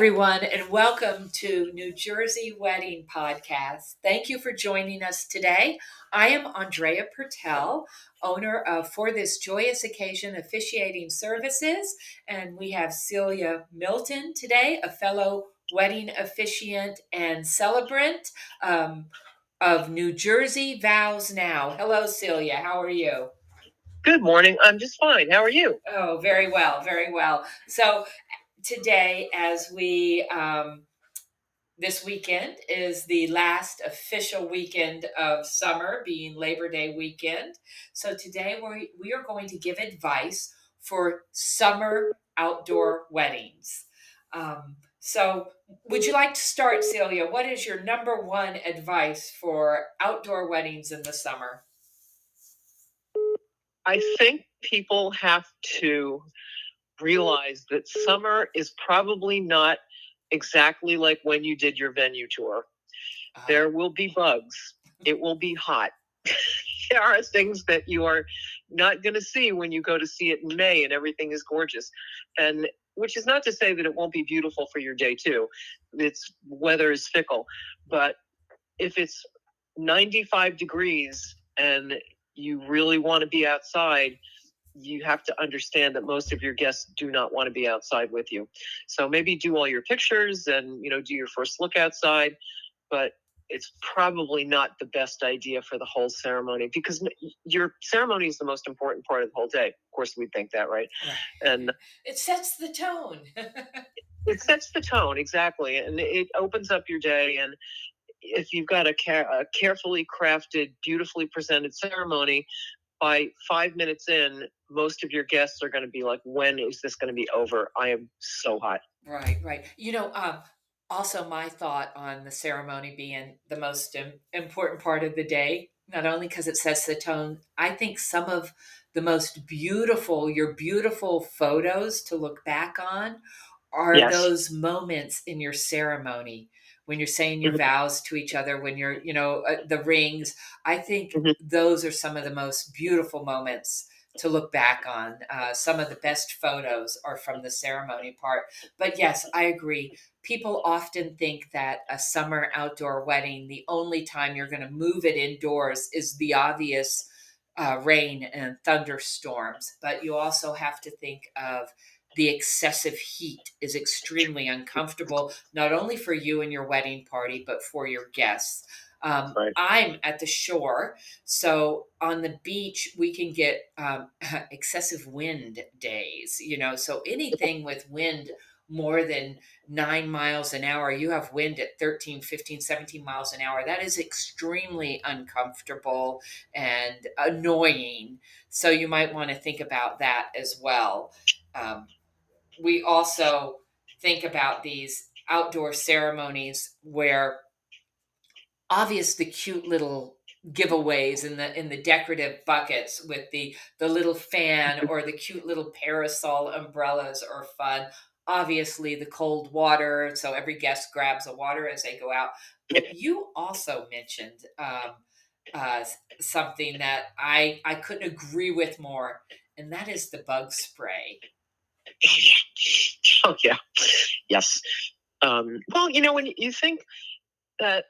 everyone, and welcome to New Jersey Wedding Podcast. Thank you for joining us today. I am Andrea Purtell, owner of For This Joyous Occasion Officiating Services, and we have Celia Milton today, a fellow wedding officiant and celebrant um, of New Jersey Vows Now. Hello, Celia. How are you? Good morning. I'm just fine. How are you? Oh, very well, very well. So, today as we um, this weekend is the last official weekend of summer being labor day weekend. So today we we are going to give advice for summer outdoor weddings. Um, so would you like to start celia? What is your number one advice for outdoor weddings in the summer? I think people have to realize that summer is probably not exactly like when you did your venue tour. Uh, there will be bugs. It will be hot. there are things that you are not going to see when you go to see it in May and everything is gorgeous. And which is not to say that it won't be beautiful for your day too. It's weather is fickle, but if it's 95 degrees and you really want to be outside, you have to understand that most of your guests do not want to be outside with you. So maybe do all your pictures and you know do your first look outside, but it's probably not the best idea for the whole ceremony because your ceremony is the most important part of the whole day. Of course, we think that, right? And it sets the tone. it sets the tone exactly, and it opens up your day. And if you've got a, care- a carefully crafted, beautifully presented ceremony, by five minutes in, most of your guests are going to be like, when is this going to be over? I am so hot. Right, right. You know, um, also my thought on the ceremony being the most important part of the day, not only because it sets the tone, I think some of the most beautiful, your beautiful photos to look back on are yes. those moments in your ceremony when you're saying your mm-hmm. vows to each other, when you're, you know, uh, the rings. I think mm-hmm. those are some of the most beautiful moments to look back on. Uh, some of the best photos are from the ceremony part. But yes, I agree. People often think that a summer outdoor wedding, the only time you're going to move it indoors is the obvious uh, rain and thunderstorms. But you also have to think of the excessive heat is extremely uncomfortable, not only for you and your wedding party, but for your guests. Um, right. I'm at the shore, so on the beach we can get um, excessive wind days. You know, so anything with wind more than nine miles an hour, you have wind at 13, 15, 17 miles an hour. That is extremely uncomfortable and annoying. So you might want to think about that as well. Um, we also think about these outdoor ceremonies where obvious the cute little giveaways in the in the decorative buckets with the the little fan or the cute little parasol umbrellas are fun. Obviously the cold water so every guest grabs a water as they go out. But you also mentioned um, uh, something that i i couldn't agree with more and that is the bug spray yeah. Oh yeah. Yes. Um, well, you know, when you think that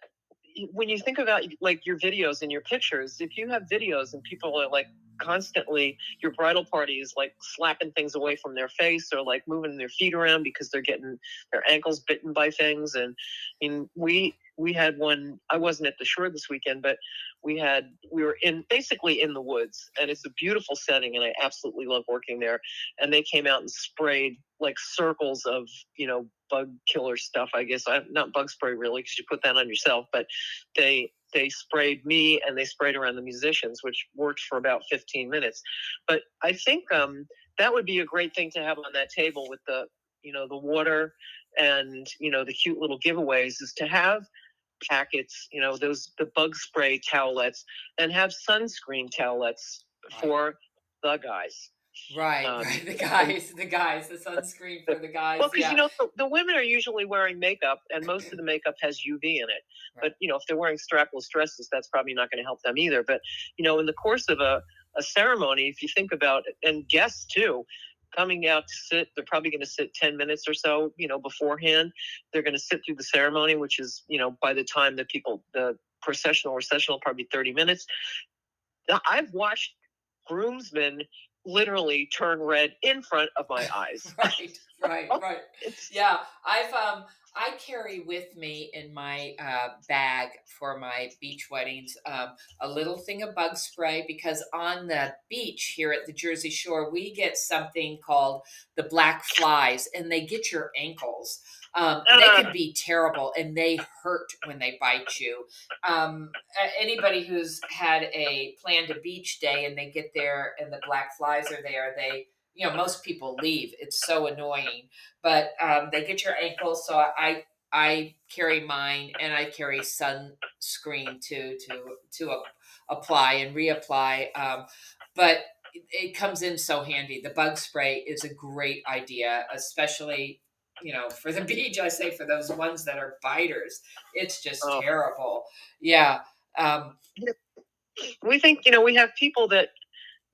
when you think about like your videos and your pictures, if you have videos and people are like constantly your bridal party is like slapping things away from their face or like moving their feet around because they're getting their ankles bitten by things and I mean we we had one i wasn't at the shore this weekend but we had we were in basically in the woods and it's a beautiful setting and i absolutely love working there. And they came out and sprayed like circles of you know bug killer stuff i guess. I, not bug spray really because you put that on yourself but they they sprayed me and they sprayed around the musicians which worked for about 15 minutes. But i think um, that would be a great thing to have on that table with the you know the water and you know the cute little giveaways is to have packets, you know, those the bug spray towelettes, and have sunscreen towelettes for the guys. Right, um, right, the guys, the guys, the sunscreen for the guys. Well, because yeah. you know the, the, women are usually wearing makeup, and most of the makeup has UV in it. Right. But you know, if they're wearing strapless dresses, that's probably not going to help them either. But you know, in the course of a a ceremony, if you think about it, and guests too, coming out to sit. They're probably going to sit 10 minutes or so, you know, beforehand. They're going to sit through the ceremony, which is, you know, by the time that people, the processional recessional, probably 30 minutes. I've watched groomsmen literally turn red in front of my eyes. right, right, right. yeah, I've um I carry with me in my uh, bag for my beach weddings um, a little thing of bug spray because on the beach here at the Jersey Shore, we get something called the black flies and they get your ankles. Um, they can be terrible and they hurt when they bite you. Um, anybody who's had a planned a beach day and they get there and the black flies are there, they you know most people leave. It's so annoying. But um, they get your ankles so i i carry mine and i carry sunscreen to to to a, apply and reapply um, but it, it comes in so handy. The bug spray is a great idea especially you know for the beach i say for those ones that are biters. It's just oh. terrible. Yeah um, we think you know we have people that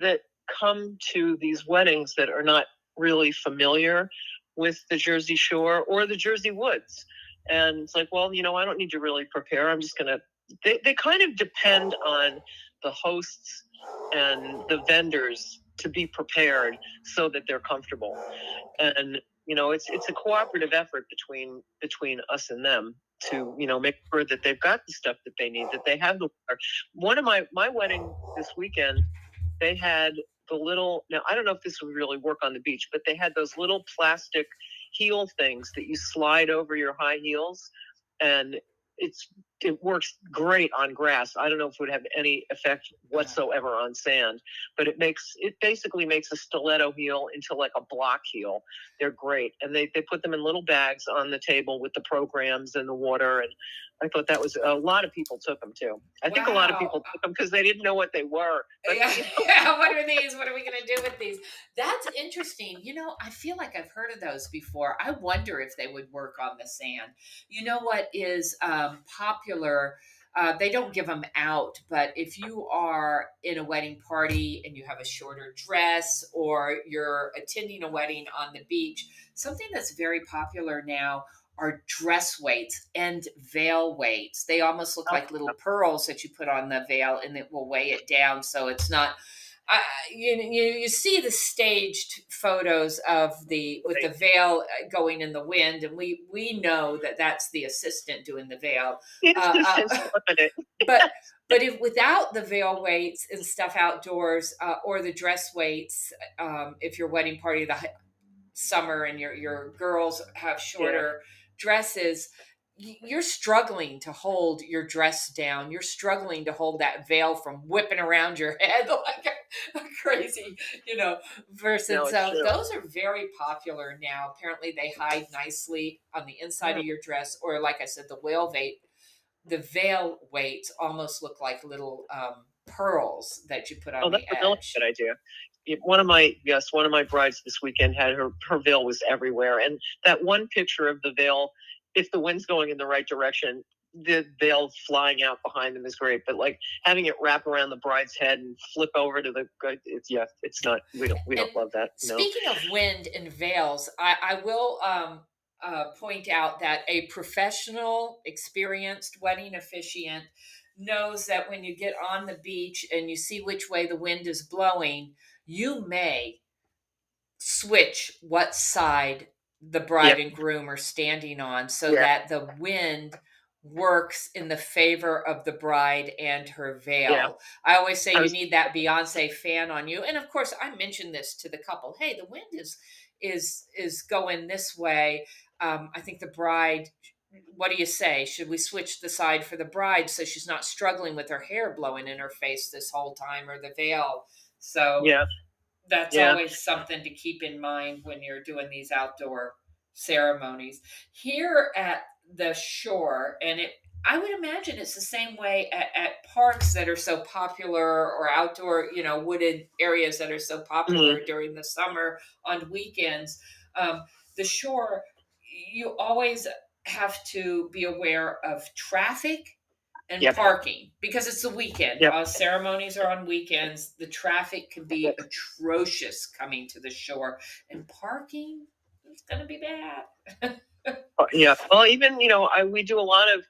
that come to these weddings that are not really familiar with the Jersey Shore or the Jersey Woods. And it's like, well, you know, I don't need to really prepare. I'm just going to, they, they kind of depend on the hosts and the vendors to be prepared so that they're comfortable. And, you know, it's, it's a cooperative effort between, between us and them to, you know, make sure that they've got the stuff that they need, that they have the, one of my, my wedding this weekend, they had the little now I don't know if this would really work on the beach, but they had those little plastic heel things that you slide over your high heels and it's it works great on grass. I don't know if it would have any effect whatsoever on sand, but it makes it basically makes a stiletto heel into like a block heel. They're great, and they they put them in little bags on the table with the programs and the water. And I thought that was a lot of people took them too. I wow. think a lot of people took them because they didn't know what they were. But, yeah. You know. yeah, what are these? What are we going to do with these? That's interesting. You know, I feel like I've heard of those before. I wonder if they would work on the sand. You know what is um, popular? Uh, they don't give them out, but if you are in a wedding party and you have a shorter dress or you're attending a wedding on the beach, something that's very popular now are dress weights and veil weights. They almost look like little pearls that you put on the veil and it will weigh it down so it's not you, you you see the staged photos of the with the veil uh, going in the wind, and we we know that that's the assistant doing the veil. Uh, uh, but but if without the veil weights and stuff outdoors, uh, or the dress weights, um, if your wedding party the summer and your your girls have shorter yeah. dresses, you're struggling to hold your dress down. You're struggling to hold that veil from whipping around your head like a, a crazy, you know, versus no, so those are very popular now. Apparently they hide nicely on the inside yeah. of your dress or like I said the veil weight the veil weights almost look like little um, pearls that you put on oh, that's a good idea one of my yes one of my brides this weekend had her her veil was everywhere and that one picture of the veil if the wind's going in the right direction, the veil flying out behind them is great. But like having it wrap around the bride's head and flip over to the it's yeah, it's not we don't we don't love that. No. Speaking of wind and veils, I, I will um, uh, point out that a professional, experienced wedding officiant knows that when you get on the beach and you see which way the wind is blowing, you may switch what side the bride yep. and groom are standing on so that the wind works in the favor of the bride and her veil. Yeah. I always say I was, you need that Beyonce fan on you. And of course, I mentioned this to the couple. Hey, the wind is is is going this way. Um, I think the bride what do you say? Should we switch the side for the bride so she's not struggling with her hair blowing in her face this whole time or the veil? So yeah, that's yeah. always something to keep in mind when you're doing these outdoor ceremonies. Here at the shore, and it I would imagine it's the same way at, at, parks that are so popular or outdoor, you know, wooded areas that are so popular mm-hmm. during the summer on weekends. Um, the shore, you always have to be aware of traffic and Yep. parking because it's the weekend. Yep. Uh, ceremonies are on weekends. The traffic can be atrocious coming to the shore, and parking is going to be bad. Uh, Yeah. Well, even you know, I, we do a lot of,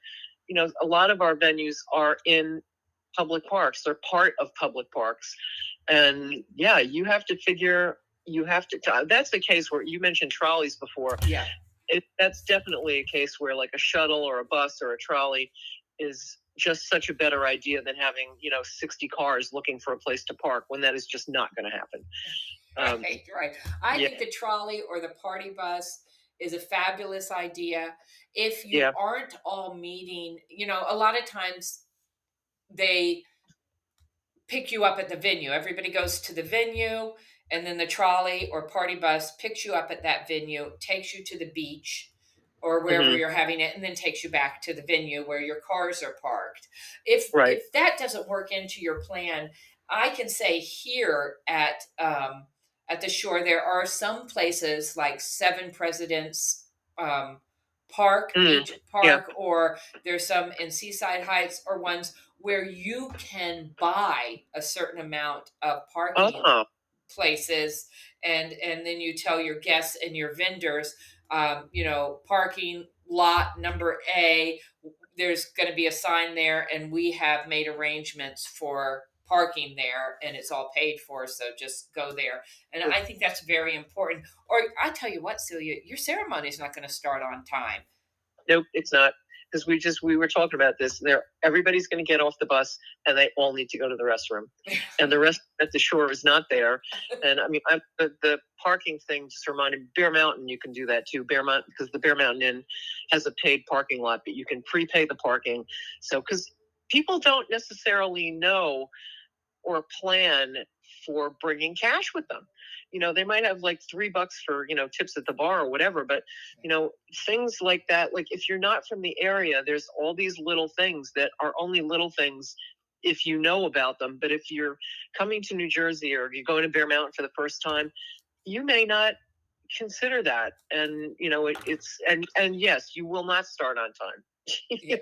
you know, a lot of our venues are in public parks. They're part of public parks, and yeah, you have to figure. You have to. uh, That's the case where you mentioned trolleys before. Yeah, It, that's definitely a case where like a shuttle or a bus or a trolley is just such a better idea than having you know 60 cars looking for a place to park when that is just not going to happen. Um, right, right. I yeah. think the trolley or the party bus is a fabulous idea. If you Yeah. aren't all meeting, you know, a lot of times they pick you up at the venue. Everybody goes to the venue, and then the trolley or party bus picks you up at that venue, takes you to the beach or wherever Mhm. you're having it, and then takes you back to the venue where your cars are parked. If Right. if that doesn't work into your plan, I can say here at um, at the shore there are some places like Seven Presidents um, Park, Mm, Beach Park, or there's some in Seaside Heights or ones where you can buy a certain amount of parking Oh, places and and then you tell your guests and your vendors um, you know parking lot number a there's going to be a sign there and we have made arrangements for parking there and it's all paid for so just go there. And i think that's very important. Or i tell you what celia your ceremony is not going to start on time. Nope, it's not. Because we just we were talking about this. There, everybody's going to get off the bus, and they all need to go to the restroom, and the rest at the shore is not there. And I mean, I, the the parking thing just reminded me. Bear Mountain, you can do that too. Bear Mountain, because the Bear Mountain Inn has a paid parking lot, but you can prepay the parking. So, because people don't necessarily know or plan for bringing cash with them. You know, they might have like three bucks for, you know, tips at the bar or whatever, but, you know, things like that. Like if you're not from the area, there's all these little things that are only little things if you know about them. But if you're coming to New Jersey or you're going to Bear Mountain for the first time, you may not consider that. And, you know, it, it's, and, and yes, you will not start on time. Yeah.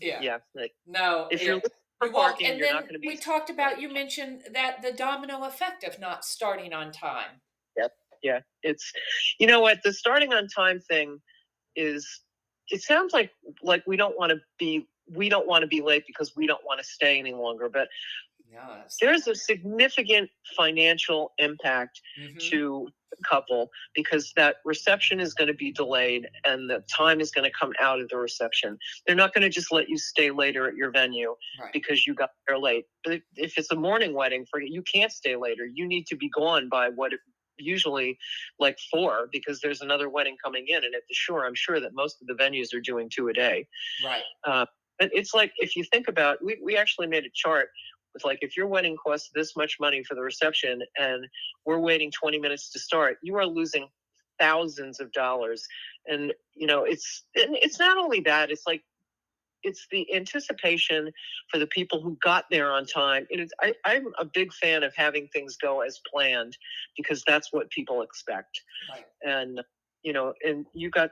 yeah, yeah. Like no if it- you're for You won't- parking, and you're then not going to be. we talked about you mentioned that the domino effect of not starting on time Yep. yeah it's you know what the starting on time thing is it sounds like like we don't want to be we don't want to be late because we don't want to stay any longer but there's a significant financial impact Mhm. to the couple because that reception is going to be delayed and the time is going to come out of the reception. They're not going to just let you stay later at your venue right. because you got there late. But if- it's a morning wedding for you can't stay later. You need to be gone by what it usually like four because there's another wedding coming in and at the shore i'm sure that most of the venues are doing two a day. Right. But it's like if you think about we, we actually made a chart with like if your wedding costs this much money for the reception and we're waiting 20 minutes to start you are losing thousands of dollars. And you know it's and it's not only that it's like it's the anticipation for the people who got there on time. It is I, i'm a big fan of having things go as planned because that's what people expect. Right. And you know, and you got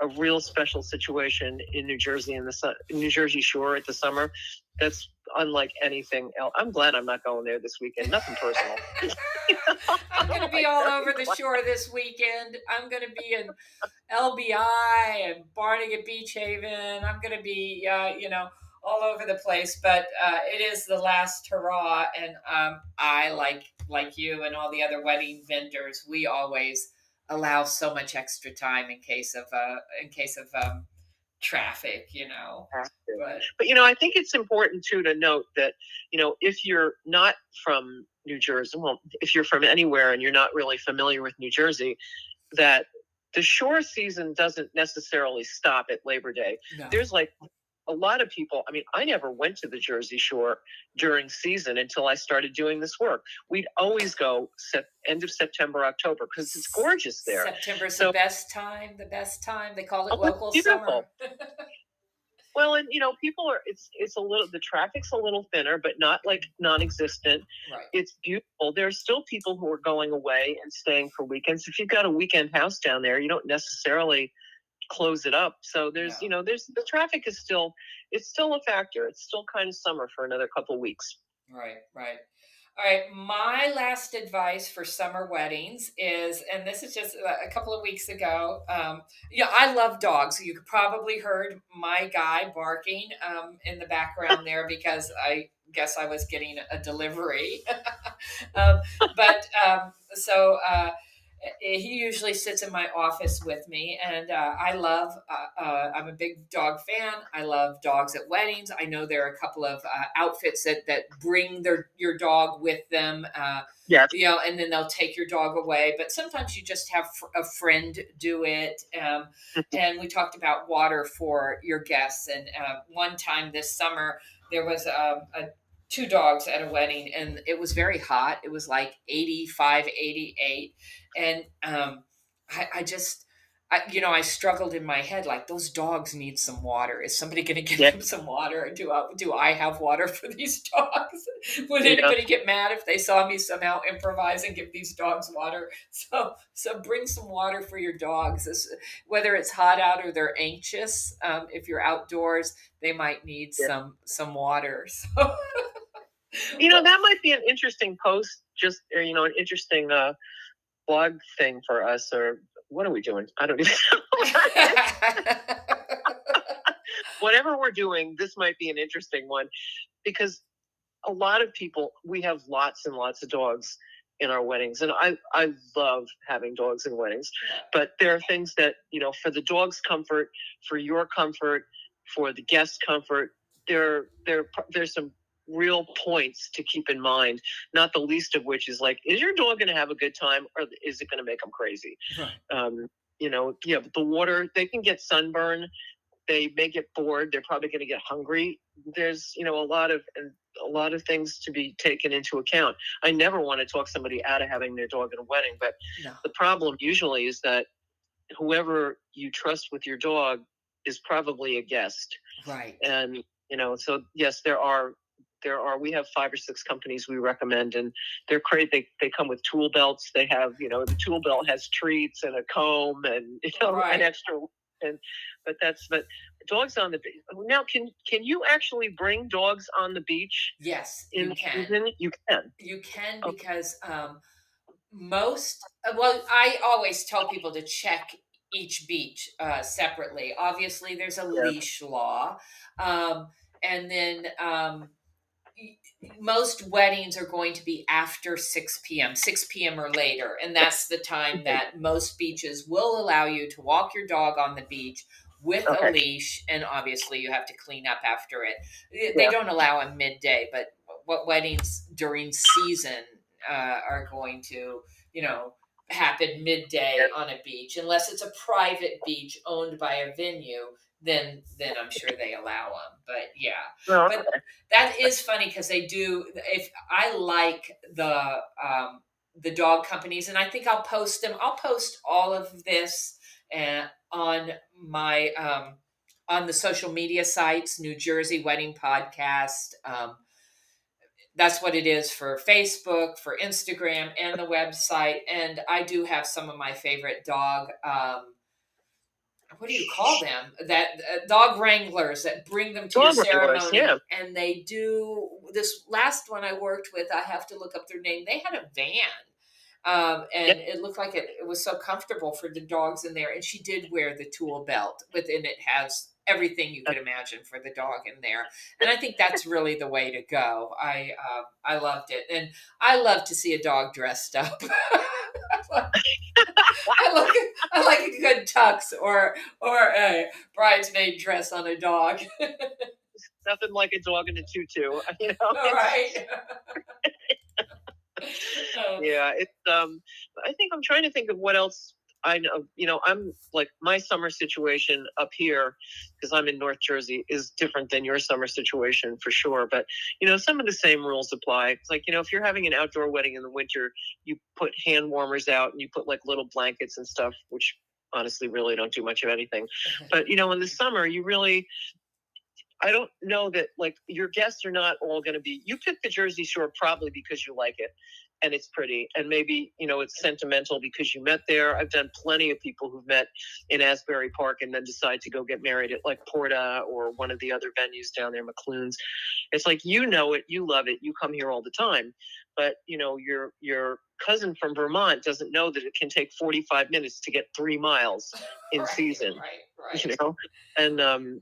a real special situation in New Jersey in the su- New Jersey Shore at the summer. That's unlike anything else. I'm glad I'm not going there this weekend. Nothing personal. i'm going to be all over the shore this weekend i'm going to be in lbi and barnegat beach haven i'm going to be uh, you know all over the place but uh, it is the last hurrah and um, i like like you and all the other wedding vendors we always allow so much extra time in case of uh, in case of um, traffic you know but But you know, I think it's important too to note that you know if you're not from New Jersey, well, if you're from anywhere and you're not really familiar with New Jersey, that the shore season doesn't necessarily stop at Labor Day. no. there's like a lot of people i mean i never went to the jersey shore during season until i started doing this work we'd always go sep- end of september october because it's gorgeous there September's So- the best time. The best time. They call it Oh, local summer. well and you know people are it's it's a little the traffic's a little thinner but not like non-existent right. it's beautiful There are still people who are going away and staying for weekends if you've got a weekend house down there you don't necessarily close it up. So there's, Yeah. you know, there's the traffic is still, it's still a factor. It's still kind of summer for another couple weeks. Right, right. All right, my last advice for summer weddings is, and this is just a a couple of weeks ago. Um, yeah, I love dogs. You probably heard my guy barking um, in the background there because I guess I was getting a delivery. um, but um, so uh, he usually sits in my office with me, and uh, I love. Uh, uh, I'm a big dog fan. I love dogs at weddings. I know there are a couple of uh, outfits that that bring their your dog with them. Uh, Yes. you know, and then they'll take your dog away. But sometimes you just have fr- a friend do it. Um, and we talked about water for your guests. And uh, one time this summer, there was um, a two dogs at a wedding and it was very hot. It was like 85 88 and um, I, I just I, you know i struggled in my head like those dogs need some water. Is somebody going to give Yeah. them some water? Do I, do I have water for these dogs? Would Yeah. anybody get mad if they saw me somehow improvise and give these dogs water? So so bring some water for your dogs. This, whether it's hot out or they're anxious um, if you're outdoors they might need Yeah. some some water. So You know, that might be an interesting post, just, or, you know, an interesting uh, blog thing for us. Or what are we doing? I don't even know. Whatever we're doing, this might be an interesting one because a lot of people, we have lots and lots of dogs in our weddings. And I, I love having dogs in weddings. but there are things that you know for the dog's comfort for your comfort for the guest comfort there there there's some real points to keep in mind not the least of which is like is your dog going to have a good time or is it going to make them crazy Right. um you know yeah but the water they can get sunburn they may get bored they're probably going to get hungry there's you know a lot of a lot of things to be taken into account i never want to talk somebody out of having their dog at a wedding but no. the problem usually is that whoever you trust with your dog is probably a guest Right. and you know so yes there are there are we have five or six companies we recommend and they're great they, they come with tool belts they have you know the tool belt has treats and a comb and you know Right. an extra and but that's but dogs on the beach now can can you actually bring dogs on the beach Yes, in you can. season you can You can Okay. because um, most, uh, well, I always tell people to check each beach uh, separately. Obviously, there's a Yeah. leash law. Um, and then um, most weddings are going to be after 6 p.m., 6 p.m. or later. And that's the time that most beaches will allow you to walk your dog on the beach with Okay. a leash. And obviously, you have to clean up after it. They Yeah. don't allow a midday, but what weddings during season uh, are going to, you know, happen midday on a beach, unless it's a private beach owned by a venue. Then, then I'm sure they allow them. But yeah, Oh, But- okay. that is funny because they do. If I like the um, the dog companies, and I think I'll post them. I'll post all of this uh, on my um, on the social media sites. New Jersey Wedding Podcast. Um, that's what it is for Facebook, for Instagram, and the website. And I do have some of my favorite dog. Um, what do you call them? That uh, dog wranglers that bring them to Dog your ceremony, yeah. and they do this last one I worked with. I have to look up their name. They had a van, um, and it looked like it, it was so comfortable for the dogs in there. And she did wear the tool belt within it has everything you could imagine for the dog in there. And I think that's really the way to go. I uh, I loved it, and I love to see a dog dressed up. I like I like a good tux or or a bridesmaid dress on a dog. nothing like a dog in a tutu you know All right. Uh, yeah it's um i think i'm trying to think of what else i know you know i'm like my summer situation up here because i'm in north jersey is different than your summer situation for sure but you know some of the same rules apply. It's like you know if you're having an outdoor wedding in the winter you put hand warmers out and you put like little blankets and stuff which honestly really don't do much of anything. But you know in the summer you really i don't know that like your guests are not all going to be you picked the jersey shore probably because you like it and it's pretty. And maybe you know it's sentimental because you met there. I've done plenty of people who've met in asbury park and then decide to go get married at like porta or one of the other venues down there mcloone's it's like you know it you love it you come here all the time. But you know your your cousin from vermont doesn't know that it can take 45 minutes to get three miles in right, season Right, right. you know? And um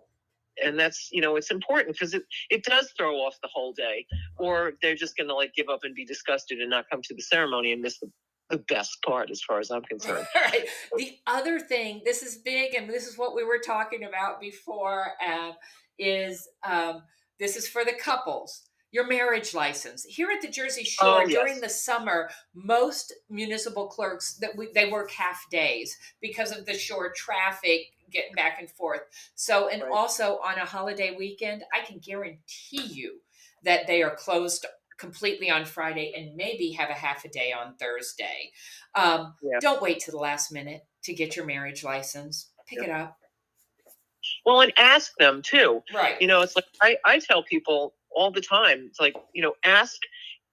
and that's you know it's important because it it does throw off the whole day or they're just going to like give up and be disgusted and not come to the ceremony and miss the, the best part as far as i'm concerned right. The other thing, this is big, and this is what we were talking about before, um, is um, this is for the couples. Your marriage license here at the Jersey Shore Oh, yes. during the summer, most municipal clerks that we, they work half days because of the shore traffic getting back and forth. So, and Right. also on a holiday weekend, I can guarantee you that they are closed completely on Friday and maybe have a half a day on Thursday. Um, Yeah. Don't wait to the last minute to get your marriage license. Pick Yep. it up. well and ask them too Right. you know it's like i i tell people all the time it's like you know ask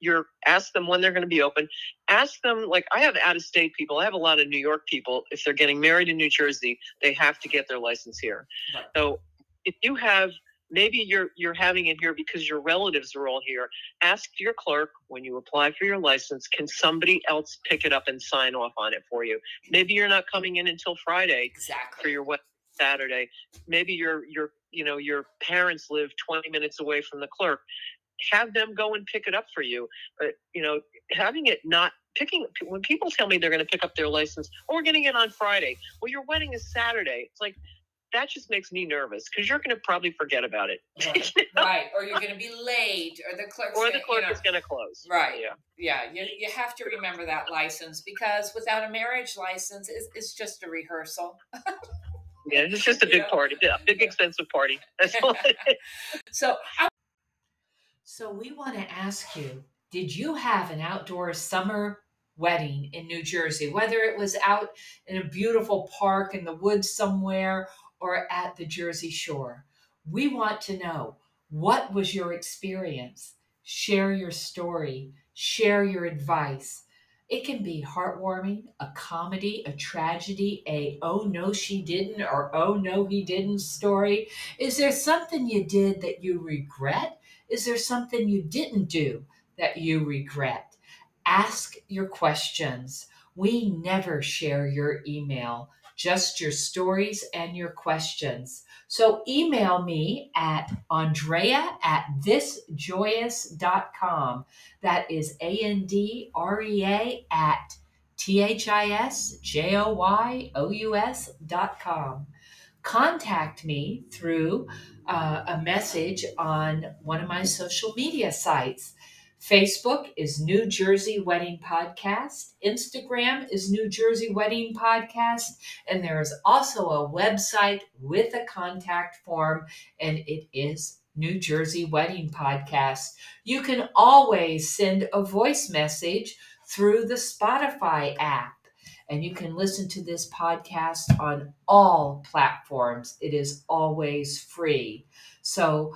your ask them when they're going to be open ask them like i have out of state people i have a lot of new york people if they're getting married in new jersey they have to get their license here Right. so if you have maybe you're you're having it here because your relatives are all here ask your clerk when you apply for your license can somebody else pick it up and sign off on it for you maybe you're not coming in until friday for exactly. your what Saturday. Maybe your your you know your parents live 20 minutes away from the clerk. Have them go and pick it up for you. But you know, having it not picking when people tell me they're going to pick up their license, oh, we're getting it on Friday. Well, your wedding is Saturday. It's like that just makes me nervous because you're going to probably forget about it, Right. right. Or you're going to be late, or the clerk's or the you clerk know- is going to close. Right. Yeah. Yeah, you, you have to remember that license because without a marriage license, it's, it's just a rehearsal. Yeah. It's just a big Yeah. party, a big expensive party. So, I- so we want to ask you: Did you have an outdoor summer wedding in New Jersey? Whether it was out in a beautiful park in the woods somewhere or at the Jersey Shore, we want to know what was your experience. Share your story. Share your advice. It can be heartwarming, a comedy, a tragedy, a oh no she didn't or oh no he didn't story. Is there something you did that you regret? Is there something you didn't do that you regret? Ask your questions. We never share your email, just your stories and your questions. So email me at Andrea at thisjoyous.com. That is A N D R E A at T H I S J O Y O U S dot com. Contact me through uh, a message on one of my social media sites. Facebook is New Jersey Wedding Podcast. Instagram is New Jersey Wedding Podcast. And there is also a website with a contact form, and it is New Jersey Wedding Podcast. You can always send a voice message through the Spotify app. And you can listen to this podcast on all platforms. It is always free. So,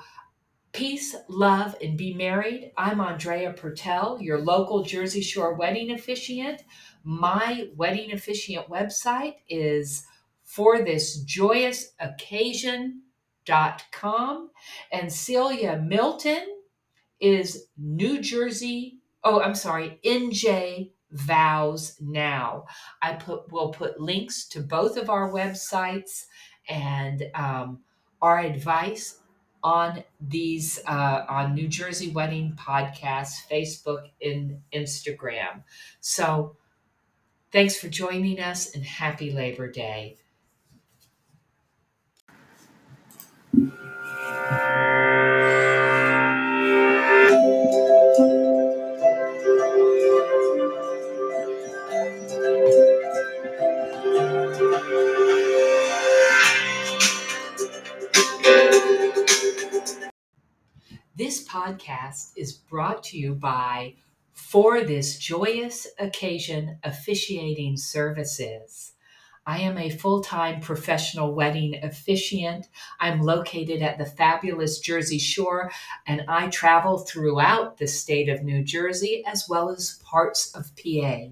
peace, love, and be married. I'm Andrea Purtell, your local Jersey Shore wedding officiant. My wedding officiant website is for this joyous occasion.com. And Celia Milton is New Jersey, oh, I'm sorry, NJ Vows Now. I put will put links to both of our websites and um, our advice on these uh, on New Jersey Wedding Podcast, Facebook, and Instagram. So thanks for joining us and happy Labor Day. Podcast is brought to you by For This Joyous Occasion Officiating Services. I am a full time professional wedding officiant. I'm located at the fabulous Jersey Shore, and I travel throughout the state of New Jersey as well as parts of PA,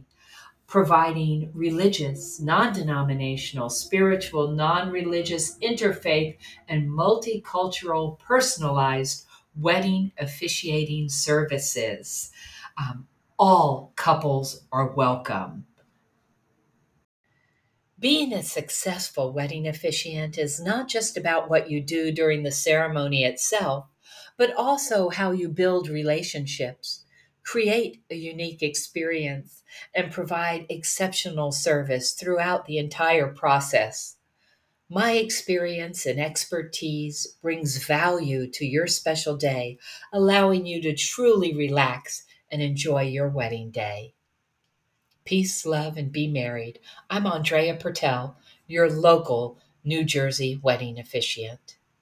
providing religious, non denominational, spiritual, non religious, interfaith, and multicultural personalized wedding officiating services. Um, all couples are welcome. Being a successful wedding officiant is not just about what you do during the ceremony itself, but also how you build relationships, create a unique experience, and provide exceptional service throughout the entire process. My experience and expertise brings value to your special day, allowing you to truly relax and enjoy your wedding day. Peace, love, and be married. I'm Andrea Purtell, your local New Jersey wedding officiant.